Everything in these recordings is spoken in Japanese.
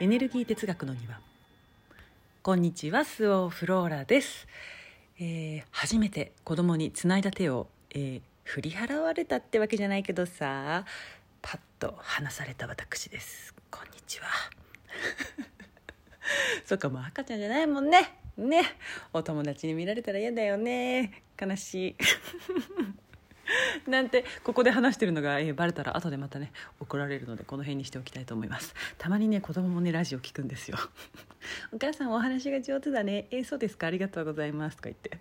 エネルギー哲学の庭。こんにちはスオフローラです、えー初めて子供につないだ手を、えー振り払われたってわけじゃないけどさパッと離された私です。こんにちは。そっかもう赤ちゃんじゃないもんね。ね。お友達に見られたら嫌だよね。悲しい。なんてここで話してるのが、えーバレたら後でまたね怒られるのでこの辺にしておきたいと思います。たまにね子供もねラジオ聞くんですよ。お母さんお話が上手だね。えーそうですか。ありがとうございます。とか言って。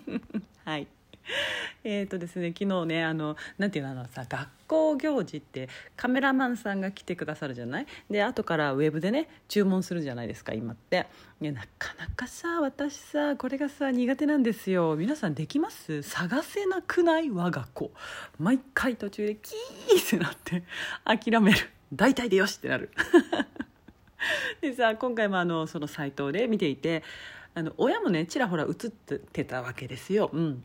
はい。えーとですね昨日ねあのなんていうのあのさ学校行事ってカメラマンさんが来てくださるじゃない？で後からウェブでね注文するじゃないですか今って。いやなかなかさ私さこれがさ苦手なんですよ。皆さんできます？探せなくない我が子。毎回途中でキーってなって諦める。大体でよしってなる。でさ今回もあのそのサイトで見ていてあの親もねちらほら映ってたわけですよ。うん、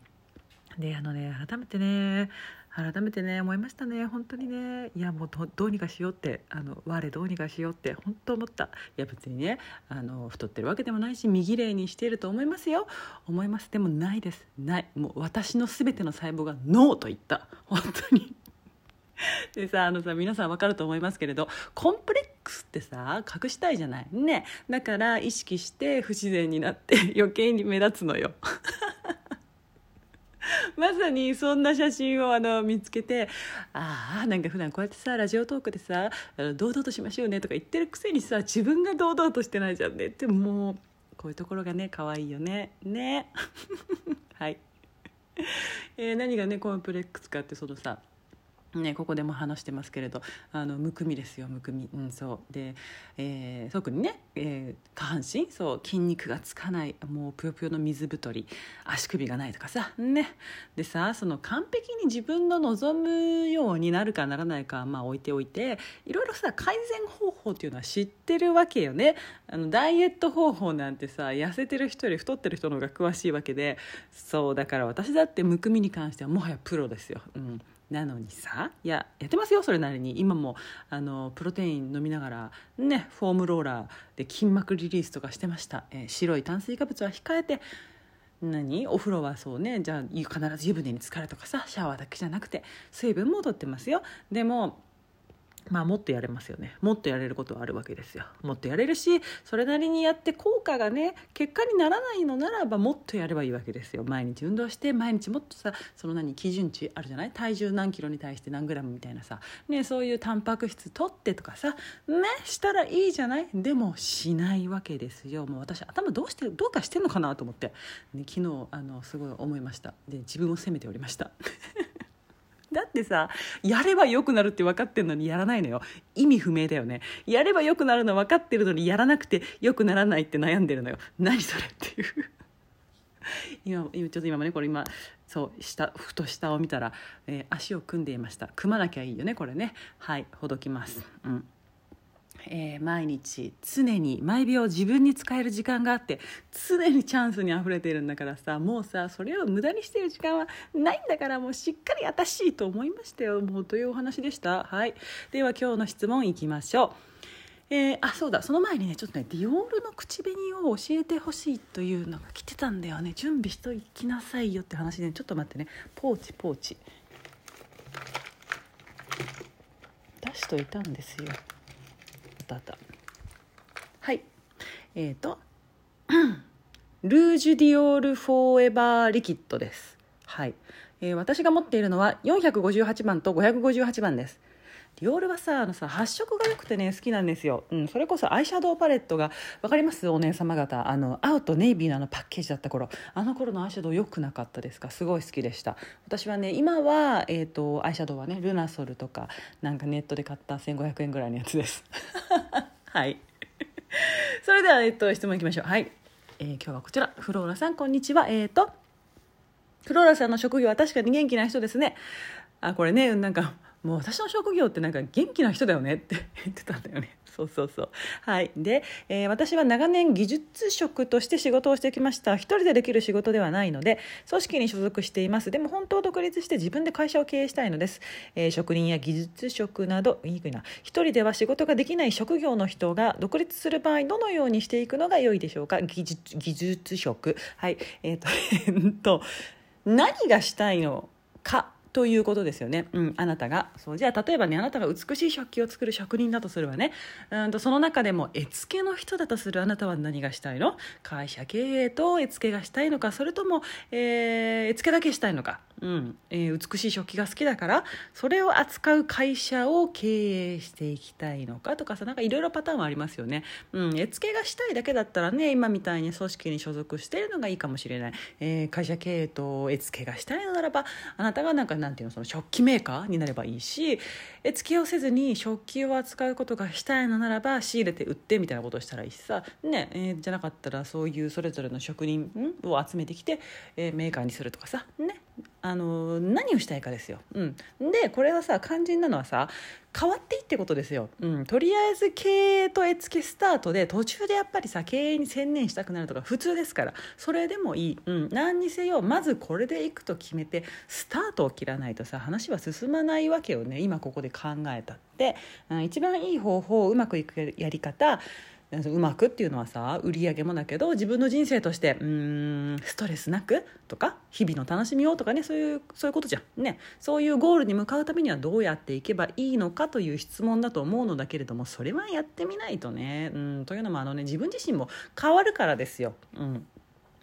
であのね改めてね改めてね思いましたね本当にね。いやもうどうにかしようってあの我どうにかしようって本当思った。いや別にねあの太ってるわけでもないし右霊にしていると思いますよ。思います。でもないです。ない。もう私の全ての細胞がノーと言った。本当に。でさあのさ皆さん分かると思いますけれどコンプレックスってさ隠したいじゃない？ね。だから意識して不自然になって余計に目立つのよ。まさにそんな写真をあの見つけてああなんか普段こうやってさラジオトークでさ堂々としましょうねとか言ってるくせにさ自分が堂々としてないじゃんね。ってもうこういうところがね可愛いよね。ね。はい、えー何がねコンプレックスかってそのさね、ここでも話してますけれどあのむくみですよむくみ、うん、そう。で、えー特にね、えー下半身そう筋肉がつかないもうぷよぷよの水太り足首がないとかさね。でさその完璧に自分の望むようになるかならないかはまあ置いておいていろいろさ改善方法っていうのは知ってるわけよね。あのダイエット方法なんてさ痩せてる人より太ってる人の方が詳しいわけでそうだから私だってむくみに関してはもはやプロですよ。うん。なのにさいややってますよそれなりに。今もあのプロテイン飲みながらねフォームローラーで筋膜リリースとかしてました、えー白い炭水化物は控えて何？お風呂はそうね。じゃあ必ず湯船に浸かるとかさシャワーだけじゃなくて水分もとってますよ。でもまあもっとやれますよね。もっとやれることはあるわけですよ。もっとやれるしそれなりにやって効果がね結果にならないのならばもっとやればいいわけですよ。毎日運動して毎日もっとさその何基準値あるじゃない？体重何キロに対して何グラムみたいなさ、ね、そういうタンパク質取ってとかさ。ねしたらいいじゃない？でもしないわけですよ。もう私頭どうしてどうかしてんのかなと思って、ね、昨日あのすごい思いました。で自分を責めておりました。だってさやれば良くなるって分かってるのにやらないのよ。意味不明だよね。やれば良くなるの分かってるのにやらなくて良くならないって悩んでるのよ。何それっていう。今今ちょっと今もねこれ今そう下ふと下を見たら、えー足を組んでいました。組まなきゃいいよねこれね。はいほどきます。うん。えー毎日常に毎秒自分に使える時間があって常にチャンスにあふれてるんだからさもうさそれを無駄にしてる時間はないんだからもうしっかり私と思いましたよ。もうというお話でした。はい。では今日の質問いきましょう。えーあそうだ。その前にねちょっとねディオールの口紅を教えてほしいというのが来てたんだよね。準備しときなさいよって話で、ね、ちょっと待ってね。ポーチポーチ。出しといたんですよ。ったあった。はい。えっ、ー、とルージュディオールフォーエバーリキッドです。はい、えー私が持っているのは458番と558番です。ディオールはさあのさ発色が良くてね好きなんですよ、うん、それこそアイシャドウパレットが分かります？お姉様方。あの青とネイビーのあのパッケージだった頃。あの頃のアイシャドウ良くなかったですか？すごい好きでした。私はね今は、えー、とアイシャドウはねルナソルとかなんかネットで買った1500円ぐらいのやつです。はい。それでは、えっと、質問いきましょう。はい、えー今日はこちら。フローラさんこんにちは。えっ、とフローラさんの職業は確かに元気な人ですね。あこれねなんかもう私の職業ってなんか元気な人だよねって 言ってたんだよね。そうそうそう。はい。で、えー、私は長年技術職として仕事をしてきました。一人でできる仕事ではないので組織に所属しています。でも本当独立して自分で会社を経営したいのです、えー、職人や技術職などいいな。一人では仕事ができない職業の人が独立する場合どのようにしていくのが良いでしょうか？技術技術職。はい。えっ、ー、とと何がしたいの？ということですよね、うん、あなたが。そうじゃあ例えばねあなたが美しい食器を作る職人だとするわね。うんとその中でも絵付けの人だとするあなたは何がしたいの？会社経営と絵付けがしたいのか。それとも、えー、絵付けだけしたいのか。うんえー、美しい食器が好きだから。それを扱う会社を経営していきたいのか。とかさなんかいろいろパターンはありますよね、うん、絵付けがしたいだけだったらね今みたいに組織に所属しているのがいいかもしれない、えー、会社経営と絵付けがしたいのならばあなたがなんかなんていうのその食器メーカーになればいいしえ付けをせずに食器を扱うことがしたいのならば仕入れて売ってみたいなことをしたらいいしさ。ね、えー、じゃなかったらそういうそれぞれの職人を集めてきて、えー、メーカーにするとかさ。ね。あの何をしたいかですよ、うん、でこれはさ肝心なのはさ変わっていいってことですよ、うん、とりあえず経営と絵付けスタートで途中でやっぱりさ経営に専念したくなるとか普通ですから。それでもいい、うん、何にせよまずこれでいくと決めてスタートを切らないとさ話は進まないわけよね。今ここで考えたって、うん、一番いい方法うまくいくやり方うまくっていうのはさ売り上げもだけど自分の人生としてうんストレスなくとか日々の楽しみをとかねそういうそういうことじゃん。ね。そういうゴールに向かうためにはどうやっていけばいいのかという質問だと思うのだけれどもそれはやってみないとね。うん。というのもあのね自分自身も変わるからですよ。うん。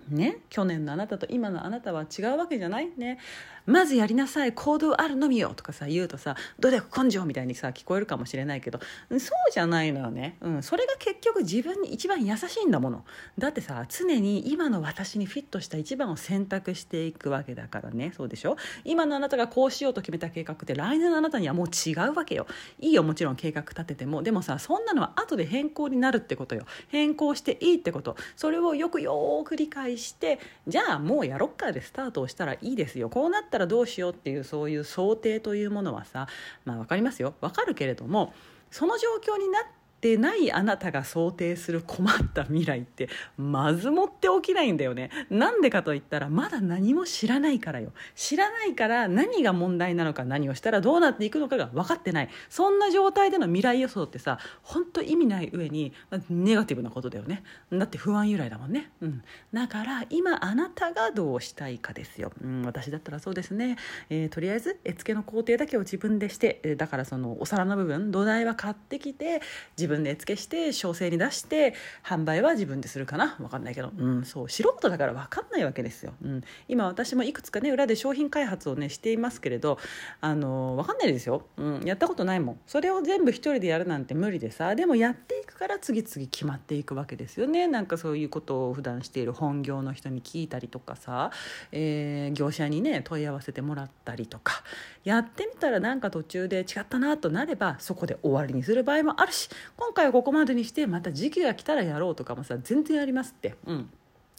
ね、去年のあなたと今のあなたは違うわけじゃないね。まずやりなさい行動あるのみよとかさ言うとさ努力根性みたいにさ聞こえるかもしれないけどそうじゃないのよね、うん、それが結局自分に一番優しいんだもの。だってさ常に今の私にフィットした一番を選択していくわけだからね。そうでしょ？今のあなたがこうしようと決めた計画って来年のあなたにはもう違うわけよ。いいよもちろん計画立てても。でもさそんなのは後で変更になるってことよ。変更していいってこと。それをよくよく理解してじゃあもうやろっかでスタートをしたらいいですよ。こうなったらどうしようっていうそういう想定というものはさまあ分かりますよ。分かるけれどもその状況になっててないあなたが想定する困った未来ってまずもって起きないんだよね。なんでかと言ったらまだ何も知らないからよ。知らないから何が問題なのか何をしたらどうなっていくのかが分かってない。そんな状態での未来予想ってさ本当意味ない上にネガティブなことだよね。だって不安由来だもんね。うん。だから今あなたがどうしたいかですよ、うん、私だったらそうですね、えー、とりあえず絵付けの工程だけを自分でしてだからそのお皿の部分土台は買ってきて自自分で絵付けして商製に出して販売は自分でするかな？分かんないけど、うん、そう。素人だから分かんないわけですよ、うん、今私もいくつかね裏で商品開発をねしていますけれどあの分かんないですよ、うん、やったことないもん。それを全部一人でやるなんて無理でさ。でもやっていくから次々決まっていくわけですよね。なんかそういうことを普段している本業の人に聞いたりとかさ、えー、業者にね問い合わせてもらったりとか。やってみたらなんか途中で違ったなとなればそこで終わりにする場合もあるし今回はここまでにしてまた時期が来たらやろうとかもさ全然ありますって。うん。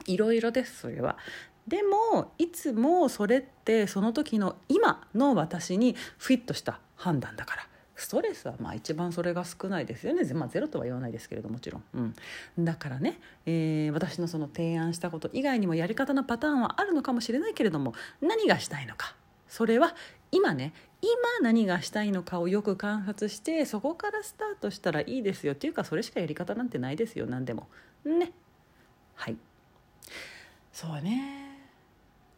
いろいろですそれは。でもいつもそれってその時の今の私にフィットした判断だから。ストレスはまあ一番それが少ないですよね、まあ、ゼロとは言わないですけれどもちろん、うん、だからね、えー、私のその提案したこと以外にもやり方のパターンはあるのかもしれないけれども何がしたいのかそれは今ね今何がしたいのかをよく観察してそこからスタートしたらいいですよっていうかそれしかやり方なんてないですよ何でも。ね。はい。そうね。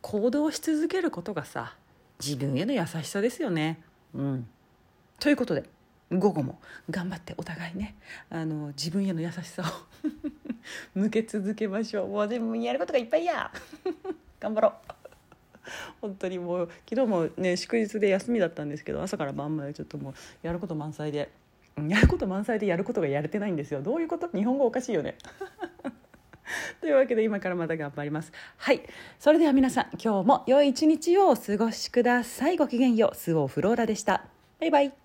行動し続けることがさ自分への優しさですよね。うん。ということで午後も頑張ってお互いねあの自分への優しさを 向け続けましょう。もうでもやることがいっぱいや。頑張ろう。本当にもう昨日もね祝日で休みだったんですけど朝から晩までちょっともうやること満載でやること満載でやることがやれてないんですよ。どういうこと？日本語おかしいよね。というわけで今からまた頑張ります。はい。それでは皆さん今日も良い一日をお過ごしください。ごきげんよう。スオフローラでした。バイバイ。